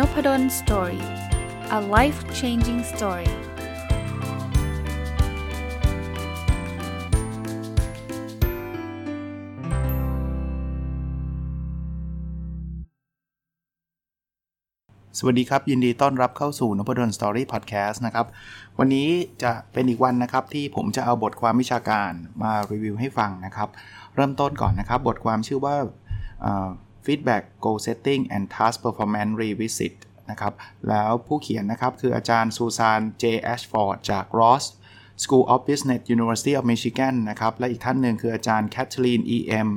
Noppadol Story a life changing story สวัสดีครับ ยินดีต้อนรับเข้าสู่นพดล Story พอดแคสต์นะครับ วันนี้จะเป็นอีกวันนะครับที่ผมจะเอาบทความวิชาการมารีวิวให้ฟังนะครับ เริ่มต้นก่อนนะครับ บทความชื่อว่า Feedback Goal Setting and Task Performance Revisited นะครับแล้วผู้เขียนนะครับคืออาจารย์ Susan J. Ashford จาก Ross School of Business University of Michigan นะครับและอีกท่านหนึ่งคืออาจารย์แคทเธอรีน E.M.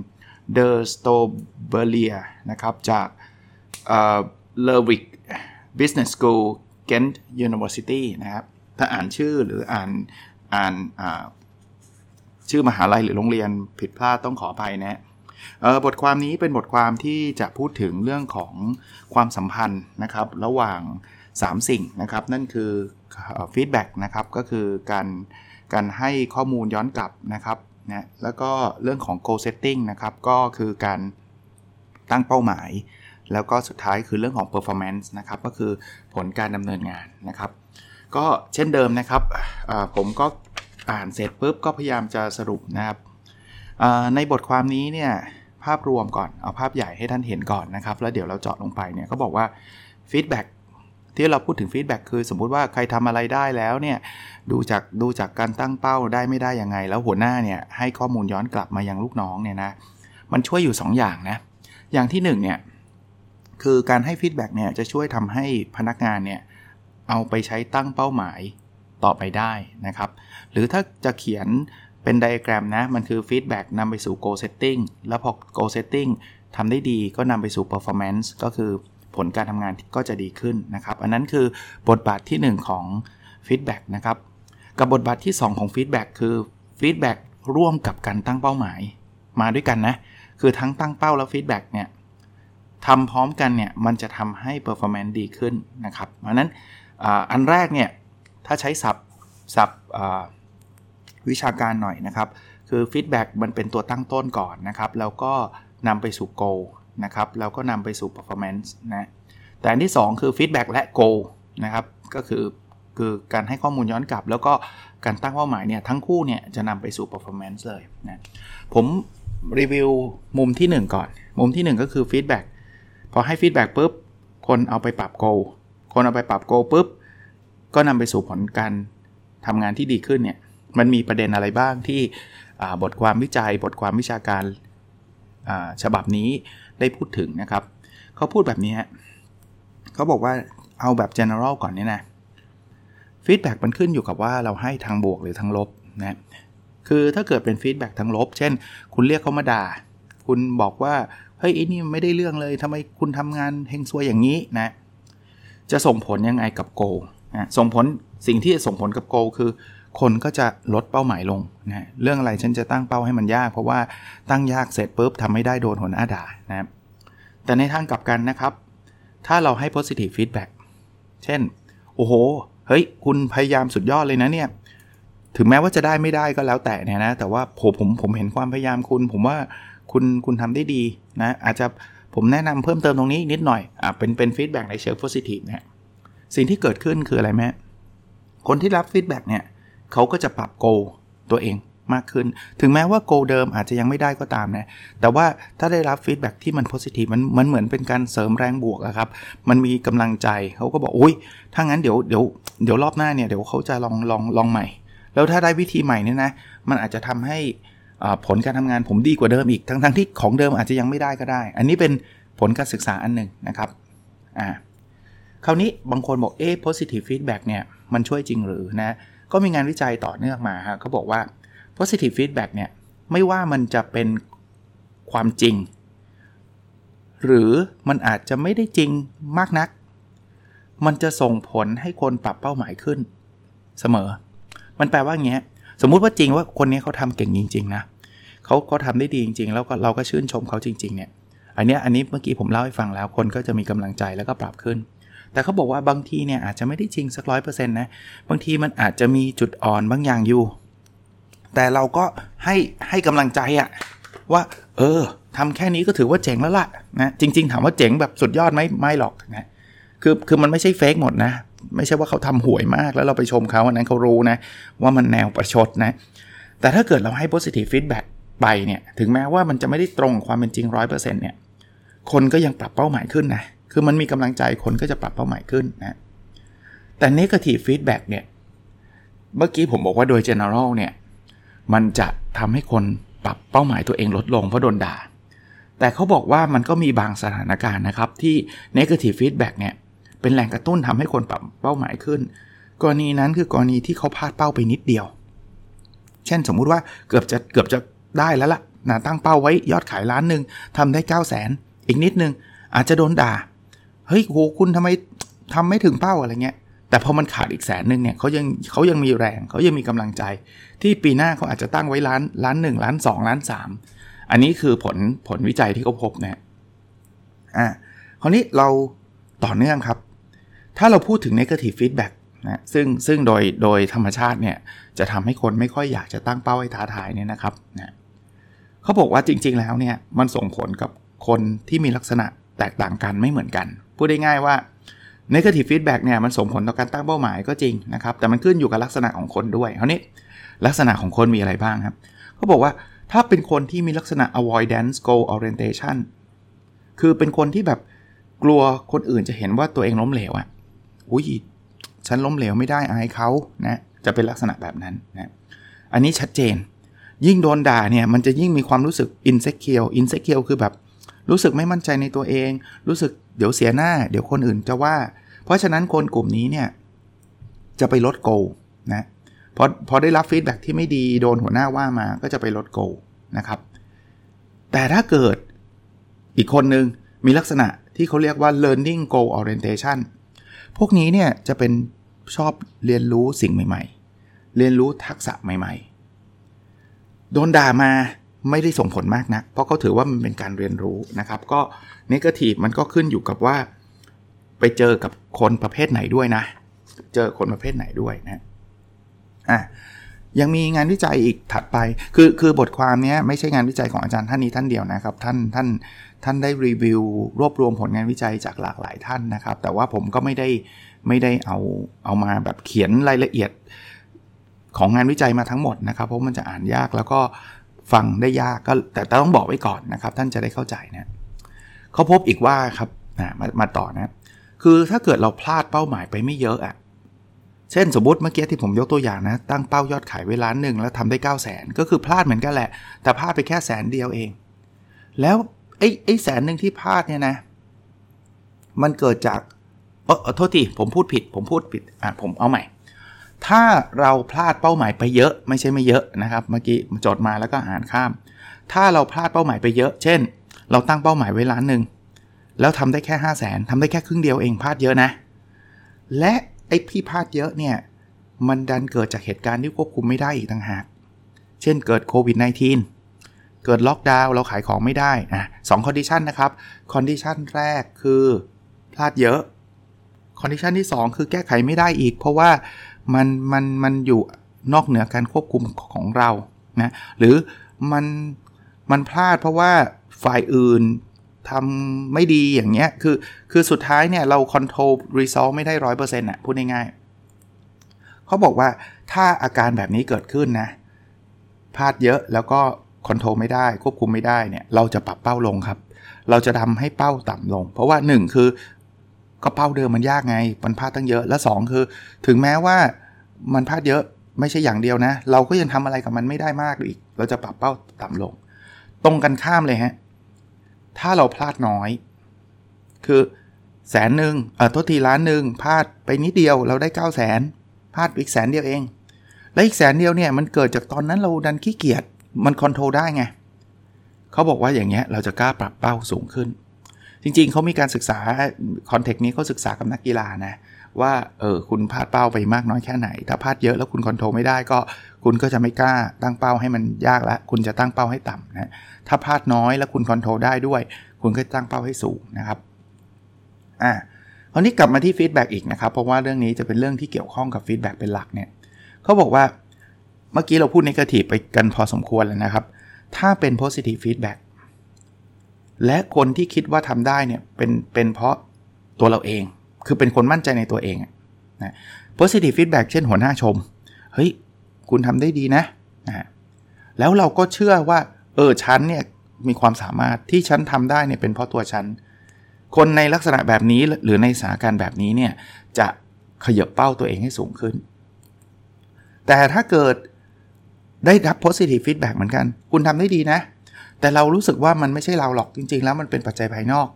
เดอร์สโตเบเลียนะครับจากเลอร์วิก Business School Kent University นะครับถ้าอ่านชื่อหรืออ่านอ่านชื่อมหาลัยหรือโรงเรียนผิดพลาดต้องขออภัยนะ บทความนี้เป็นบทความที่จะพูดถึงเรื่องของความสัมพันธ์นะครับ ระหว่าง 3 สิ่งนะครับ นั่นคือฟีดแบ็กนะครับก็คือการการให้ข้อมูลย้อนกลับนะครับนะแล้วก็เรื่องของ goal setting นะครับก็คือการตั้งเป้าหมาย แล้วก็สุดท้ายคือเรื่องของ performance นะครับก็คือผลการดำเนินงานนะครับ ก็เช่นเดิมนะครับผมก็อ่านเสร็จปุ๊บก็พยายามจะสรุปนะครับในบทความนี้เนี่ย ภาพรวมก่อน เอาภาพใหญ่ให้ท่านเห็นก่อนนะครับ แล้วเดี๋ยวเราเจาะลงไปเนี่ยเขาบอกว่า feedback ที่เราพูดถึง feedback คือสมมุติว่าใครทำอะไรได้แล้วเนี่ยดูจากดูจากการตั้งเป้าได้ไม่ได้ยังไง แล้วหัวหน้าเนี่ยให้ข้อมูลย้อนกลับมายังลูกน้องเนี่ยนะมันช่วยอยู่ 2 อย่างนะอย่างที่1เนี่ยคือการให้ feedback เนี่ยจะช่วยทำให้พนักงานเนี่ยเอาไปใช้ตั้งเป้าหมายต่อไปได้นะครับ หรือถ้าจะเขียน เป็นไดอะแกรมนะ มันคือ feedback นำไปสู่ goal setting แล้วพอ goal setting ทำได้ดีก็นำไปสู่ performance ก็คือผลการทำงานก็จะดีขึ้นนะครับ อันนั้นคือบทบาทที่ 1 ของ feedback นะครับ กับบทบาทที่ 2 ของ feedback คือ feedback ร่วมกับการตั้งเป้าหมาย มาด้วยกันนะ คือทั้งตั้งเป้าแล้ว feedback เนี่ยทำพร้อมกันเนี่ยมันจะทำให้ performance ดีขึ้นนะครับเพราะนั้นอันแรกเนี่ยถ้าใช้ศัพท์ศัพท์ วิชาการหน่อยนะครับ คือ feedback มันเป็นตัวตั้งต้นก่อนนะครับ แล้วก็นำไปสู่ goal นะครับ แล้วก็นำไปสู่ performance นะ แต่อันที่ 2 คือ feedback และ goal นะครับ ก็คือคือการให้ข้อมูลย้อนกลับ แล้วก็การตั้งเป้าหมายเนี่ยทั้งคู่เนี่ยจะนำไปสู่ performance เลยนะผมรีวิวมุมที่ 1 ก่อน มุมที่ 1 ก็คือ feedback พอให้ feedback ปุ๊บ คนเอาไปปรับ goal คนเอาไปปรับ goal ปุ๊บ ก็นำไปสู่ผลการทำงานที่ดีขึ้นเนี่ย มันมีประเด็นอะไรบ้างที่บทความวิจัย บทความวิชาการฉบับนี้ได้พูดถึงนะครับ เขาพูดแบบนี้ฮะเขาบอกว่าเอาแบบ general ก่อนเนี่ยนะ feedback มันขึ้นอยู่กับว่าเราให้ทางบวกหรือทางลบนะคือถ้าเกิดเป็น feedback ทางลบ เช่น คุณเรียกเขามาด่า คุณบอกว่า เฮ้ยไอ้นี่ไม่ได้เรื่องเลยทำไมคุณทำงานเฮงซวยอย่างนี้นะ จะส่งผลยังไงกับ goal นะส่งผลสิ่งที่จะส่งผลกับ goal คือ คนก็จะลดเป้าหมายลงนะเรื่องอะไรฉันจะตั้งเป้าให้มันยาก เพราะว่าตั้งยากเสร็จปุ๊บทำไม่ได้โดนหัวหน้าด่านะครับแต่ในทางกลับกันนะครับ ถ้าเราให้ positive feedback เช่น โอ้โห เฮ้ย คุณพยายามสุดยอดเลยนะเนี่ย ถึงแม้ว่าจะได้ไม่ได้ก็แล้วแต่เนี่ยนะ แต่ว่าผมผมผมเห็นความพยายามคุณ ผมว่าคุณคุณทำได้ดีนะ อาจจะผมแนะนำเพิ่มเติมตรงนี้นิดหน่อย อ่าเป็นเป็น feedback ในเชิง positive นะสิ่งที่เกิดขึ้นคืออะไรแม่คนที่รับ feedback เนี่ย เขาก็จะปรับ goal ตัวเองมากขึ้น ถึงแม้ว่าโกเดิมอาจจะยังไม่ได้ก็ตามนะ แต่ว่าถ้าได้รับฟีดแบ็ที่มันโพสิทีฟมันมันเหมือนเป็นการเสริมแรงบวกอะครับ มันมีกำลังใจเขาก็บอกอุ้ย ถ้างั้นเดี๋ยวเดี๋ยวเดี๋ยวรอบหน้าเนี่ยเดี๋ยวเขาจะลองลองลองใหม่ แล้วถ้าได้วิธีใหม่เนี่ยนะ มันอาจจะทำให้ผลการทำงานผมดีกว่าเดิมอีก ทั้งทั้งที่ของเดิมอาจจะยังไม่ได้ก็ได้ อันนี้เป็นผลการศึกษาอันหนึ่งนะครับ อ่า คราวนี้บางคนบอกเอ๊ะ positive feedback เนี่ย มันช่วยจริงหรือนะ ก็มีงานวิจัยต่อเนื่องมาฮะเขาบอกว่า positive feedback เนี่ย ไม่ว่ามันจะเป็นความจริง หรือมันอาจจะไม่ได้จริงมากนัก มันจะส่งผลให้คนปรับเป้าหมายขึ้น เสมอ มันแปลว่าอย่างเงี้ย สมมุติว่าจริงว่าคนนี้เขาทำเก่งจริง ๆ นะเขาเขาทำได้ดีจริง ๆ แล้วก็เราก็ชื่นชมเขาจริง ๆ เนี่ย อันนี้อันนี้เมื่อกี้ผมเล่าให้ฟังแล้วคนก็จะมีกำลังใจแล้วก็ปรับขึ้น แต่เขาบอกว่าบางทีเนี่ยอาจจะไม่ได้จริงสักร้อยเปอร์เซ็นต์นะบางทีมันอาจจะมีจุดอ่อนบางอย่างอยู่ แต่เราก็ให้ให้กำลังใจอะว่า เออทำแค่นี้ก็ถือว่าเจ๋งแล้วล่ะนะจริง ๆ ถามว่าเจ๋งแบบสุดยอดไหมไม่หรอกนะคือคือมันไม่ใช่เฟกหมดนะ ไม่ใช่ว่าเขาทำหวยมากแล้วเราไปชมเขาอันนั้นเขารู้นะว่ามันแนวประชดนะ แต่ถ้าเกิดเราให้ positive feedback ไปเนี่ย ถึงแม้ว่ามันจะไม่ได้ตรงความเป็นจริง 100%เนี่ย คนก็ยังปรับเป้าหมายขึ้นนะ คือมันมีกำลังใจคนก็จะปรับเป้าหมายขึ้นนะ แต่ negative feedback เนี่ย เมื่อกี้ผมบอกว่าโดย general เนี่ย มันจะทำให้คนปรับเป้าหมายตัวเองลดลงเพราะโดนด่า แต่เขาบอกว่ามันก็มีบางสถานการณ์นะครับ ที่ negative feedback เนี่ย เป็นแรงกระตุ้นทำให้คนปรับเป้าหมายขึ้น กรณีนั้นคือกรณีที่เขาพลาดเป้าไปนิดเดียว เช่นสมมุติว่าเกือบจะเกือบจะได้แล้วละ่ะนะตั้งเป้าไว้ยอดขายล้านหนึ่งทำได้ 9 0 0 0 0นอีกนิดนึงอาจจะโดนด่า ฮ้ยโหคุณทำไมทำไม่ถึงเป้าอะไรเงี้ย แต่พอมันขาดอีกแสนหนึ่งเนี่ยเขายังเขายังมีแรงเขายังมีกำลังใจ ที่ปีหน้าเขาอาจจะตั้งไว้ล้านล้านหนึ่งล้านสองล้านสามอันนี้คือผลผลวิจัยที่เขาพบนะอ่าคราวนี้เราต่อเนื่องครับ ถ้าเราพูดถึง negative feedback นะซึ่งซึ่งโดยโดยธรรมชาติเนี่ยจะทำให้คนไม่ค่อยอยากจะตั้งเป้าให้ท้าทายเนี่ยนะครับนะเขาบอกว่าจริงๆแล้วเนี่ยมันส่งผลกับคนที่มีลักษณะแตกต่างกันไม่เหมือนกัน พูดได้ง่ายว่า negative feedback เนี่ยมันส่งผลต่อการตั้งเป้าหมายก็จริงนะครับ แต่มันขึ้นอยู่กับลักษณะของคนด้วยคราวนี้ลักษณะของคนมีอะไรบ้างครับเขาบอกว่าถ้าเป็นคนที่มีลักษณะ avoidance goal orientation คือเป็นคนที่แบบกลัวคนอื่นจะเห็นว่าตัวเองล้มเหลวอะ่ะอุ้ยฉันล้มเหลวไม่ได้อายเขานะจะเป็นลักษณะแบบนั้นนะอันนี้ชัดเจน ยิ่งโดนด่าเนี่ยมันจะยิ่งมีความรู้สึก insecure insecure คือแบบรู้สึกไม่มั่นใจในตัวเอง รู้สึก เดี๋ยวเสียหน้า เดี๋ยวคนอื่นจะว่า เพราะฉะนั้นคนกลุ่มนี้เนี่ย จะไปลดโกนะพอพอได้รับฟีดแบ็ที่ไม่ดีโดนหัวหน้าว่ามาก็จะไปลดโกนะครับ แต่ถ้าเกิดอีกคนนึงมีลักษณะที่เขาเรียกว่า learning goal orientation พวกนี้เนี่ยจะเป็นชอบเรียนรู้สิ่งใหม่ ๆ เรียนรู้ทักษะใหม่ ๆ โดนด่ามา ไม่ได้ส่งผลมากนะักเพราะเขาถือว่ามันเป็นการเรียนรู้นะครับ ก็เนกาทีฟมันก็ขึ้นอยู่กับว่า ไปเจอกับคนประเภทไหนด้วยนะ เจอคนประเภทไหนด้วยนะอะยังมีงานวิจัยอีกถัดไป คือคือบทความนี้ไม่ใช่งานวิจัยของอาจารย์ท่านนี้ท่านเดียวนะครับ ท่านท่านท่านได้รีวิว รวบรวมผลงานวิจัยจากหลากหลายท่านนะครับ แต่ว่าผมก็ไม่ได้ไม่ได้เอาเอามาแบบเขียนรายละเอียดของงานวิจัยมาทั้งหมดนะครับ เพราะมันจะอ่านยากแล้วก็ ฟังได้ยากก็แต่ต้องบอกไว้ก่อนนะครับ ท่านจะได้เข้าใจนะเขาพบอีกว่าครับมามาต่อนะ คือถ้าเกิดเราพลาดเป้าหมายไปไม่เยอะอะ่ะเช่นสมมติเมื่อกี้ที่ผมยกตัวอย่างนะ ตั้งเป้ายอดขายไว้ล้านหนึ่งแล้วทำได้9 0 0 0 0นก็คือพลาดเหมือนกันแหละ แต่พลาดไปแค่แสนเดียวเอง แล้วไอ้ไอ้แสนหนึ่งที่พลาดเนี่ยนะ มันเกิดจากเออโทษทีผมพูดผิด ผมพูดผิดอะผมเอาใหม่ ถ้าเราพลาดเป้าหมายไปเยอะไม่ใช่ไม่เยอะนะครับเมื่อกี้จดมาแล้วก็อ่านข้าม ถ้าเราพลาดเป้าหมายไปเยอะ เช่น เราตั้งเป้าหมายไว้ล้านหนึ่งแล้วทำได้แค่5 0 0แสนทำได้แค่ครึ่งเดียวเองพลาดเยอะนะ และไอ้ที่พลาดเยอะเนี่ยมันดันเกิดจากเหตุการณ์ที่ควบคุมไม่ได้อีกต่างหาก เช่นเกิดโควิด -19 เกิดล็อกดาวน์เราขายของไม่ได้นะสอง condition นะครับ condition แรกคือพลาดเยอะ condition ที่ 2 คือแก้ไขไม่ได้อีก เพราะว่า มันมันมันอยู่นอกเหนือการควบคุมของเรานะหรือมันมันพลาดเพราะว่าฝ่ายอื่นทำไม่ดีอย่างเงี้ยคือคือสุดท้ายเนี่ยเรา control result ไม่ได้ร้อยเปอร์เซ็นต์อะพูดง่ายๆเขาบอกว่าถ้าอาการแบบนี้เกิดขึ้นนะพลาดเยอะแล้วก็ control ไม่ได้ควบคุมไม่ได้เนี่ยเราจะปรับเป้าลงครับ เราจะทำให้เป้าต่ำลง เพราะว่า 1 คือ ก็เป้าเดิมมันยากไงมันพลาดตั้งเยอะ และ 2 คือ ถึงแม้ว่ามันพลาดเยอะไม่ใช่อย่างเดียวนะ เราก็ยังทำอะไรกับมันไม่ได้มากอีก เราจะปรับเป้าต่ำลง ตรงกันข้ามเลยฮะ ถ้าเราพลาดน้อย คือแสนหนึ่งเออโทษทีล้านหนึ่งพลาดไปนิดเดียวเราได้9 0 0แสนพลาดอีกแสนเดียวเอง และอีกแสนเดียวเนี่ยมันเกิดจากตอนนั้นเราดันขี้เกียจมัน control ได้ไงเขาบอกว่าอย่างเงี้ยเราจะกล้าปรับเป้าสูงขึ้น จริง ๆ เขามีการศึกษา context นี้เขาศึกษากับนักกีฬานะว่าเออคุณพลาดเป้าไปมากน้อยแค่ไหน ถ้าพลาดเยอะแล้วคุณ control ไม่ได้ก็ คุณก็จะไม่กล้าตั้งเป้าให้มันยากแล้วคุณจะตั้งเป้าให้ต่ำนะถ้าพลาดน้อยแล้วคุณ control ได้ด้วย คุณก็ตั้งเป้าให้สูงนะครับอ่าคราวนี้กลับมาที่ feedback อีกนะครับ เพราะว่าเรื่องนี้จะเป็นเรื่องที่เกี่ยวข้องกับ feedback เป็นหลักเนี่ยเขาบอกว่าเมื่อกี้เราพูด negative ไปกันพอสมควรแล้วนะครับ ถ้าเป็น positive feedback และคนที่คิดว่าทำได้เนี่ยเป็นเป็นเพราะตัวเราเอง คือเป็นคนมั่นใจในตัวเองนะ positive feedback เช่นหัวหน้าชม เฮ้ย คุณทำได้ดีนะนะแล้วเราก็เชื่อว่า เออฉันเนี่ยมีความสามารถที่ฉันทำได้เนี่ยเป็นเพราะตัวฉัน คนในลักษณะแบบนี้หรือในสถานการณ์แบบนี้เนี่ยจะขยับเป้าตัวเองให้สูงขึ้น แต่ถ้าเกิดได้รับ positive feedback เหมือนกัน คุณทำได้ดีนะ แต่เรารู้สึกว่ามันไม่ใช่เราหรอกจริง ๆ แล้วมันเป็นปัจจัยภายนอก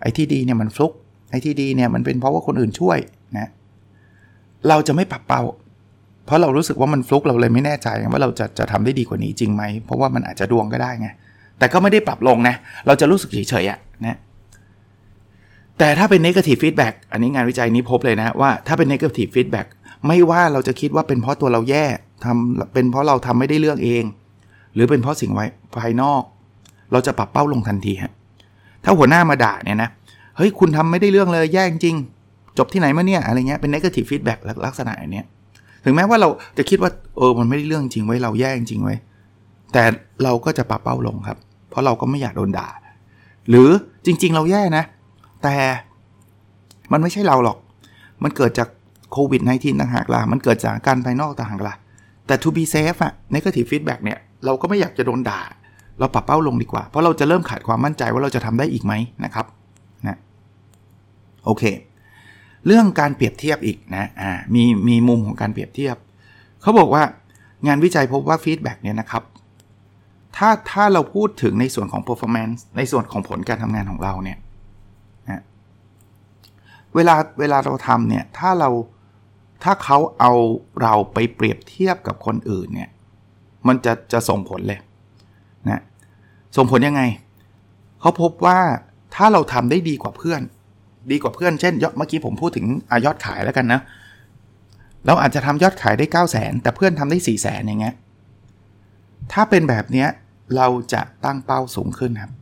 ไอ้ที่ดีเนี่ยมันฟลุกไอ้ที่ดีเนี่ยมันเป็นเพราะว่าคนอื่นช่วยนะเราจะไม่ปรับเป้าเพราะเรารู้สึกว่ามันฟลุกเราเลยไม่แน่ใจว่าเราจะจะทำได้ดีกว่านี้จริงไหมเพราะว่ามันอาจจะดวงก็ได้ไงแต่ก็ไม่ได้ปรับลงนะเราจะรู้สึกเฉยๆอะนะแต่ถ้าเป็น negative feedback อันนี้งานวิจัยนี้พบเลยนะว่าถ้าเป็น negative feedback ไม่ว่าเราจะคิดว่าเป็นเพราะตัวเราแย่ทำเป็นเพราะเราทำไม่ได้เรื่องเอง หรือเป็นเพราะสิ่งไว้ภายนอก เราจะปรับเป้าลงทันทีฮะถ้าหัวหน้ามาด่าเนี่ยนะเฮ้ยคุณทำไม่ได้เรื่องเลยแย่จริง จบที่ไหนมาเนี่ยอะไรเงี้ยเป็น negative feedback ลักษณะอย่างเนี้ยถึงแม้ว่าเราจะคิดว่าเออมันไม่ได้เรื่องจริงไว้เราแย่จริงไว้แต่เราก็จะปรับเป้าลงครับ เพราะเราก็ไม่อยากโดนด่า หรือจริง ๆ เราแย่นะ แต่มันไม่ใช่เราหรอก มันเกิดจากโควิด -19 ต่างหากล่ะมันเกิดจากการภายนอกต่างหากล่ะแต่ to be safe อะ negative feedback เนี่ย เราก็ไม่อยากจะโดนด่า เราปรับเป้าลงดีกว่า เพราะเราจะเริ่มขาดความมั่นใจว่าเราจะทำได้อีกไหมนะครับนะโอเค เรื่องการเปรียบเทียบอีกนะอ่ามีมีมุมของการเปรียบเทียบ เขาบอกว่างานวิจัยพบว่า feedback เนี่ยนะครับถ้าถ้าเราพูดถึงในส่วนของ performance ในส่วนของผลการทำงานของเราเนี่ยนะเวลาเวลาเราทำเนี่ย ถ้าเราถ้าเขาเอาเราไปเปรียบเทียบกับคนอื่นเนี่ย มันจะจะส่งผลเลยนะส่งผลยังไง เขาพบว่าถ้าเราทำได้ดีกว่าเพื่อน ดีกว่าเพื่อนเช่นยอดเมื่อกี้ผมพูดถึงอยอดขายแล้วกันนะ เราอาจจะทำยอดขายได้9 0 0 0 0นแต่เพื่อนทำได้4 0 0 0 0นอย่างเงี้ยถ้าเป็นแบบเนี้ยเราจะตั้งเป้าสูงขึ้นครับ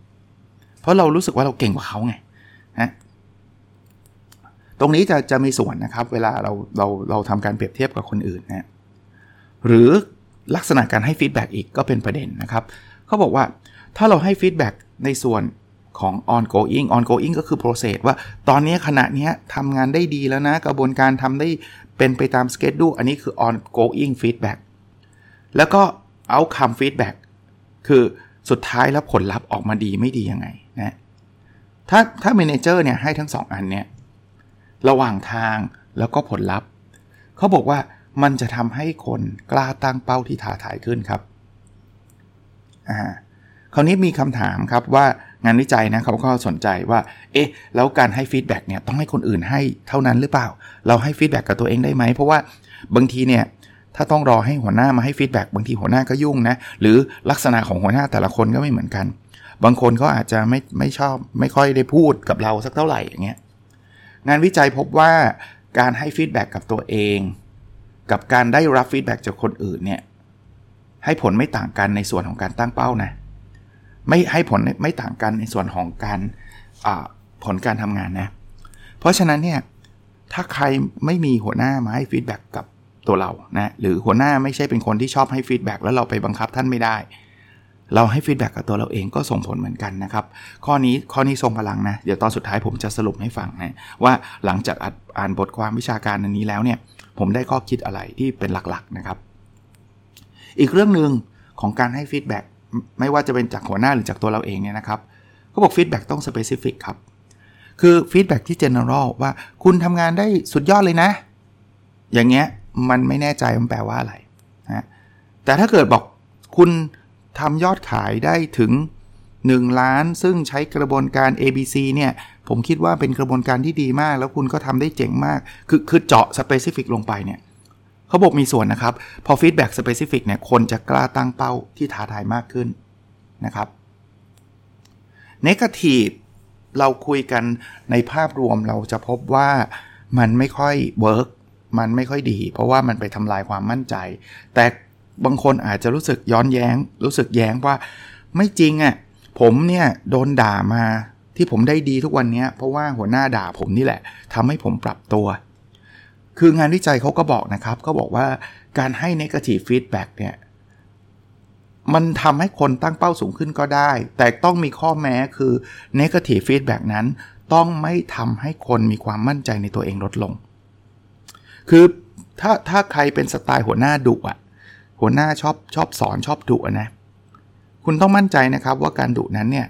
เพราะเรารู้สึกว่าเราเก่งกว่าเขาไงนะตรงนี้จะจะมีส่วนนะครับ เวลาเราเราเราทำการเปรียบเทียบกับคนอื่นนะหรือ ลักษณะการให้ feedback อีกก็เป็นประเด็นนะครับเขาบอกว่าถ้าเราให้ feedback ในส่วนของ ongoing ongoing ก็คือ process ว่าตอนนี้ขณะนี้ทำงานได้ดีแล้วนะ กระบวนการทำได้เป็นไปตาม schedule อันนี้คือ ongoing feedback แล้วก็ outcome feedback คือสุดท้ายแล้วผลลัพธ์ออกมาดีไม่ดียังไงนะถ้าถ้า manager เนี่ยให้ทั้ง 2 อันเนี่ยระหว่างทางแล้วก็ผลลัพธ์เขาบอกว่า มันจะทำให้คนกล้าตั้งเป้าที่ท้าทายขึ้นครับอ่าคราวนี้มีคำถามครับว่างานวิจัยนะเขาก็สนใจว่า เอ๊ะ แล้วการให้ feedback เนี่ยต้องให้คนอื่นให้เท่านั้นหรือเปล่า เราให้ feedback กับตัวเองได้ไหม เพราะว่าบางทีเนี่ยถ้าต้องรอให้หัวหน้ามาให้ feedback บางทีหัวหน้าก็ยุ่งนะ หรือลักษณะของหัวหน้าแต่ละคนก็ไม่เหมือนกัน บางคนเขาอาจจะไม่ไม่ชอบไม่ค่อยได้พูดกับเราสักเท่าไหร่อย่างเงี้ยงานวิจัยพบว่าการให้ feedback กับตัวเอง กับการได้รับ feedback จากคนอื่นเนี่ยให้ผลไม่ต่างกันในส่วนของการตั้งเป้านะไม่ให้ผลไม่ต่างกันในส่วนของการผลการทำงานนะ เพราะฉะนั้นเนี่ยถ้าใครไม่มีหัวหน้ามาให้ feedback กับตัวเรานะหรือหัวหน้าไม่ใช่เป็นคนที่ชอบให้ feedback แล้วเราไปบังคับท่านไม่ได้ เราให้ feedback กับตัวเราเองก็ส่งผลเหมือนกันนะครับ ข้อนี้ข้อนี้ทรงพลังนะ เดี๋ยวตอนสุดท้ายผมจะสรุปให้ฟังนะว่าหลังจากอ่านบทความวิชาการอันนี้แล้วเนี่ย ผมได้ข้อคิดอะไรที่เป็นหลักๆนะครับ อีกเรื่องหนึ่งของการให้ feedback ไม่ว่าจะเป็นจากหัวหน้าหรือจากตัวเราเองเนี่ยนะครับเขาบอก feedback ต้อง specific ครับ คือ feedback ที่ general ว่าคุณทำงานได้สุดยอดเลยนะ อย่างเงี้ยมันไม่แน่ใจมันแปลว่าอะไรนะแต่ถ้าเกิดบอกคุณทำยอดขายได้ถึง 1 ล้าน ซึ่งใช้กระบวนการ ABC เนี่ย ผมคิดว่าเป็นกระบวนการที่ดีมาก แล้วคุณก็ทำได้เจ๋งมาก คือคือเจาะ specific ลงไปเนี่ยเขาบอกมีส่วนนะครับ พอ feedback specific เนี่ยคนจะกล้าตั้งเป้าที่ท้าทายมากขึ้นนะครับ negative เราคุยกันในภาพรวมเราจะพบว่ามันไม่ค่อย work มันไม่ค่อยดี เพราะว่ามันไปทำลายความมั่นใจ แต่บางคนอาจจะรู้สึกย้อนแย้ง รู้สึกแย้งว่าไม่จริงอะ่ะผมเนี่ยโดนด่ามา ที่ผมได้ดีทุกวันนี้เพราะว่าหัวหน้าด่าผมนี่แหละทำให้ผมปรับตัว คืองานวิจัยเขาก็บอกนะครับเขาบอกว่าการให้ negative feedback เนี่ยมันทำให้คนตั้งเป้าสูงขึ้นก็ได้ แต่ต้องมีข้อแม้คือ negative feedback นั้น ต้องไม่ทำให้คนมีความมั่นใจในตัวเองลดลง คือถ้าถ้าใครเป็นสไตล์หัวหน้าดุอะ หัวหน้าชอบชอบสอนชอบดุนะ คุณต้องมั่นใจนะครับว่าการดุนั้นเนี่ย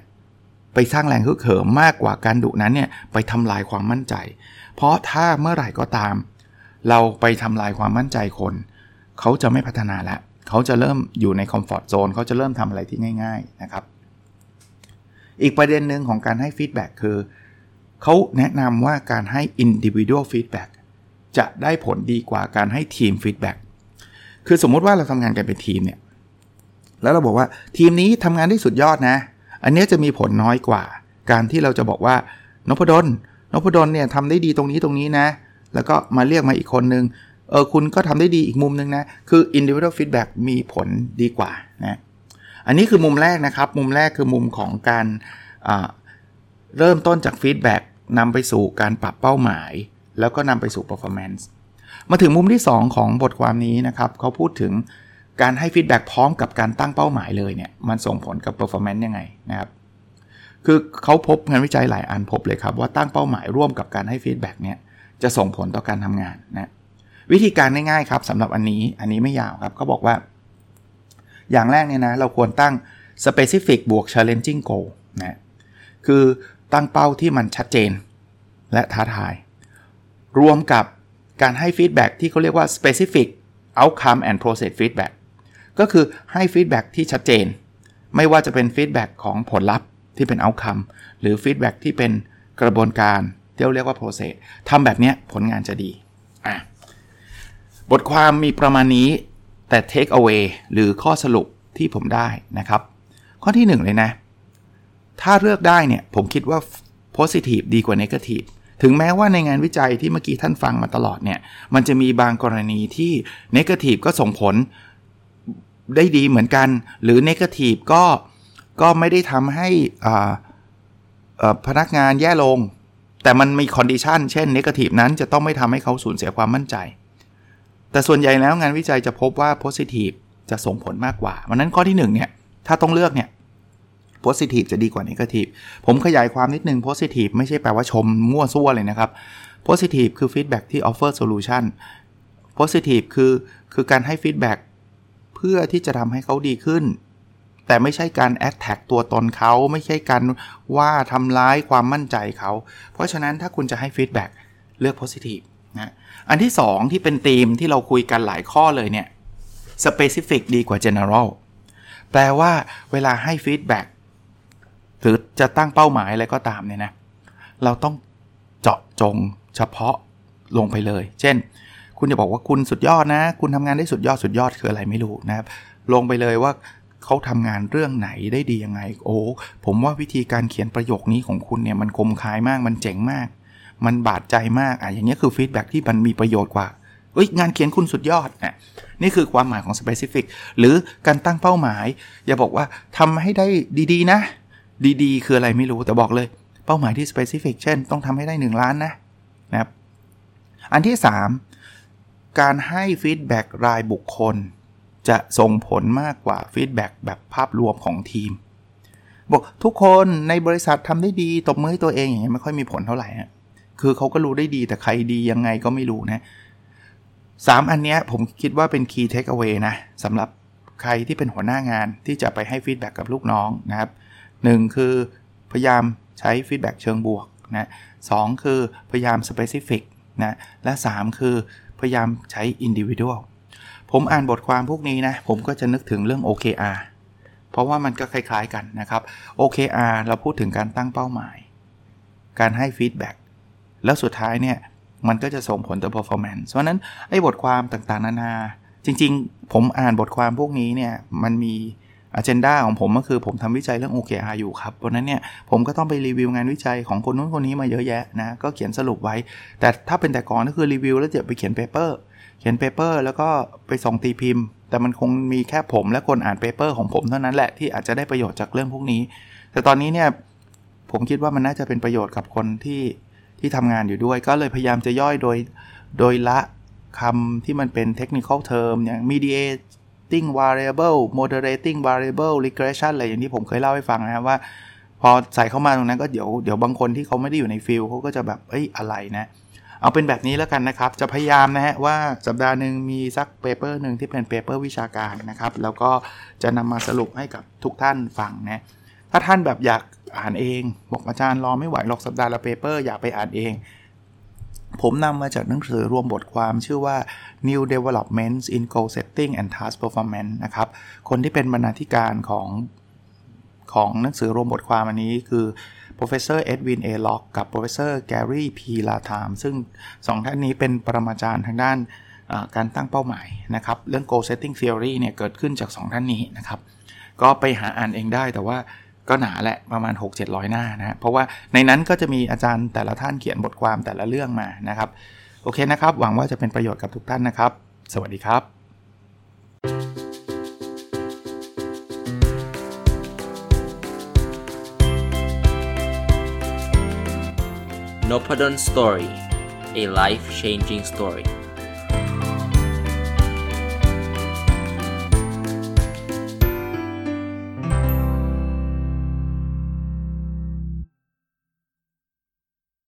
ไปสร้างแรงฮึกเหิมมากกว่าการดุนั้นเนี่ยไปทำลายความมั่นใจ เพราะถ้าเมื่อไหร่ก็ตาม เราไปทำลายความมั่นใจคน เขาจะไม่พัฒนาแล้วเขาจะเริ่มอยู่ใน comfort zone เขาจะเริ่มทำอะไรที่ง่าย ๆนะครับ อีกประเด็นหนึ่งของการให้ feedback คือเขาแนะนำว่าการให้ individual feedback จะได้ผลดีกว่าการให้ team feedback คือสมมุติว่าเราทำงานกันเป็นทีมเนี่ย แล้วเราบอกว่าทีมนี้ทำงานได้สุดยอดนะ อันนี้จะมีผลน้อยกว่า การที่เราจะบอกว่านพดลนพดลเนี่ยทำได้ดีตรงนี้ตรงนี้นะ แล้วก็มาเรียกมาอีกคนนึงเออคุณก็ทำได้ดีอีกมุมนึงนะ คือ individual feedback มีผลดีกว่านะอันนี้คือมุมแรกนะครับ มุมแรกคือมุมของการเริ่มต้นจาก feedback นำไปสู่การปรับเป้าหมาย แล้วก็นำไปสู่ performance มาถึงมุมที่ 2 ของบทความนี้นะครับ เขาพูดถึง การให้ feedback พร้อมกับการตั้งเป้าหมายเลยเนี่ยมันส่งผลกับ performance ยังไงนะครับคือเขาพบงานวิจัยหลายอันพบเลยครับว่าตั้งเป้าหมายร่วมกับการให้ feedback เนี่ยจะส่งผลต่อการทำงานนะวิธีการง่ายๆครับสำหรับอันนี้อันนี้ไม่ยาวครับเขาบอกว่า อย่างแรกเนี่ยนะเราควรตั้ง specific บวก challenging goal นะคือตั้งเป้าที่มันชัดเจนและท้าทาย รวมกับการให้ feedback ที่เขาเรียกว่า specific outcome and process feedback ก็คือให้ฟีดแบ็ที่ชัดเจน ไม่ว่าจะเป็นฟีดแบ็ของผลลัพธ์ที่เป็น outcome หรือฟีดแบ็ที่เป็นกระบวนการที่เราเรียกว่า process ทำแบบนี้ผลงานจะดีอะบทความมีประมาณนี้แต่ take away หรือข้อสรุปที่ผมได้นะครับ ข้อที่ 1 เลยนะ ถ้าเลือกได้เนี่ย ผมคิดว่า positive ดีกว่า negative ถึงแม้ว่าในงานวิจัยที่เมื่อกี้ท่านฟังมาตลอดเนี่ย มันจะมีบางกรณีที่ negative ก็ส่งผล ได้ดีเหมือนกัน หรือ negative ก็ก็ไม่ได้ทำให้พนักงานแย่ลง แต่มันมี condition เช่น negative นั้นจะต้องไม่ทำให้เขาสูญเสียความมั่นใจ แต่ส่วนใหญ่แล้วงานวิจัยจะพบว่า positive จะส่งผลมากกว่าดังนั้นข้อที่1เนี่ยถ้าต้องเลือกเนี่ย positive จะดีกว่า negative ผมขยายความนิดนึง positive ไม่ใช่แปลว่าชมมั่วซั่วเลยนะครับ positive คือ feedback ที่ offer solution positive คือคือการให้ feedback เพื่อที่จะทำให้เขาดีขึ้น แต่ไม่ใช่การ attack ตัวตนเขาไม่ใช่การว่าทำร้ายความมั่นใจเขา เพราะฉะนั้นถ้าคุณจะให้ feedback เลือก positive นะอันที่ 2 ที่เป็นธีมที่เราคุยกันหลายข้อเลยเนี่ย specific ดีกว่า general แปลว่าเวลาให้ feedback หรือจะตั้งเป้าหมายอะไรก็ตามเนี่ยนะ เราต้องเจาะจงเฉพาะลงไปเลย เช่น คุณจะบอกว่าคุณสุดยอดนะ คุณทำงานได้สุดยอดสุดยอดคืออะไรไม่รู้นะครับ ลงไปเลยว่าเขาทำงานเรื่องไหนได้ดียังไง โอ้ผมว่าวิธีการเขียนประโยคนี้ของคุณเนี่ยมันคมคายมากมันเจ๋งมาก มันบาดใจมากอะอย่างนี้คือฟีดแบ็ที่มันมีประโยชน์กว่าเอ้ยงานเขียนคุณสุดยอดนะนี่คือความหมายของ specific หรือการตั้งเป้าหมาย อย่าบอกว่าทำให้ได้ดีๆนะ ดีๆ คืออะไรไม่รู้แต่บอกเลย เป้าหมายที่ specific เช่น ต้องทำให้ได้ 1 ล้านนะนะครับ อันที่ 3 การให้ feedback รายบุคคล จะส่งผลมากกว่า feedback แบบภาพรวมของทีม บอกทุกคนในบริษัททำได้ดี ตบมือให้ตัวเองอย่างเงี้ยไม่ค่อยมีผลเท่าไหร่ฮะคือเขาก็รู้ได้ดีแต่ใครดียังไงก็ไม่รู้นะสามอันเนี้ยผมคิดว่าเป็น key takeaway นะสำหรับใครที่เป็นหัวหน้างานที่จะไปให้ feedback กับลูกน้องนะครับ1คือพยายามใช้ feedback เชิงบวกนะสองคือพยายาม specific นะและ 3 คือ พยายามใช้ individual ผมอ่านบทความพวกนี้นะ ผมก็จะนึกถึงเรื่อง OKR เพราะว่ามันก็คล้ายๆกันนะครับ OKR เราพูดถึงการตั้งเป้าหมาย การให้ feedbackแล้วสุดท้ายเนี่ย มันก็จะส่งผลต่อ performance เพราะนั้นไอ้บทความต่างๆ นานา จริง ๆ ผมอ่านบทความพวกนี้เนี่ย มันมี agenda ของผมก็คือผมทำวิจัยเรื่อง OKR อยู่ครับเพราะนั้นเนี่ยผมก็ต้องไปรีวิวงานวิจัยของคนนู้นคนนี้มาเยอะแยะนะก็เขียนสรุปไว้ แต่ถ้าเป็นแต่ก่อนก็คือรีวิวแล้วจะไปเขียน paper เขียน paper แล้วก็ไปส่งตีพิมพ์ แต่มันคงมีแค่ผมและคนอ่าน paper ของผมเท่านั้นแหละที่อาจจะได้ประโยชน์จากเรื่องพวกนี้ แต่ตอนนี้เนี่ยผมคิดว่ามันน่าจะเป็นประโยชน์กับคนที่ที่ทำงานอยู่ด้วย ก็เลยพยายามจะย่อยโดยโดยละคำที่มันเป็นเทคนิคอลเทอมอย่าง m e d i a t moderating variable moderating variable regression อะไรอย่างที่ผมเคยเล่าให้ฟังนะครับว่า พอใส่เข้ามาตรงนั้นก็เดี๋ยวเดี๋ยวบางคนที่เขาไม่ได้อยู่ใน field เขาก็จะแบบเอ้ยอะไรนะเอาเป็นแบบนี้แล้วกันนะครับ จะพยายามนะฮะว่าสัปดาห์หนึ่งมีสัก paper หนึ่งที่เป็น paper วิชาการนะครับ แล้วก็จะนำมาสรุปให้กับทุกท่านฟังนะถ้าท่านแบบอยากอ่านเอง บอกอาจารย์รอไม่ไหวหรอกสัปดาห์ละเปเปอร์อยากไปอ่านเอง ผมนำมาจากหนังสือรวมบทความชื่อว่า New Developments in Goal Setting and Task Performance นะครับ คนที่เป็นบรรณาธิการของของหนังสือรวมบทความอันนี้คือ professor Edwin A. Locke กับ professor Gary P. Latham ซึ่งสองท่านนี้เป็นปรมาจารย์ทางด้านการตั้งเป้าหมายนะครับ เรื่อง goal setting theory เนี่ยเกิดขึ้นจาก 2 ท่านนี้นะครับ ก็ไปหาอ่านเองได้แต่ว่า ก็หนาแหละประมาณ 6-700 หน้านะเพราะว่าในนั้นก็จะมีอาจารย์แต่ละท่านเขียนบทความแต่ละเรื่องมานะครับ โอเคนะครับ หวังว่าจะเป็นประโยชน์กับทุกท่านนะครับ สวัสดีครับ n o p a d o n Story a life changing story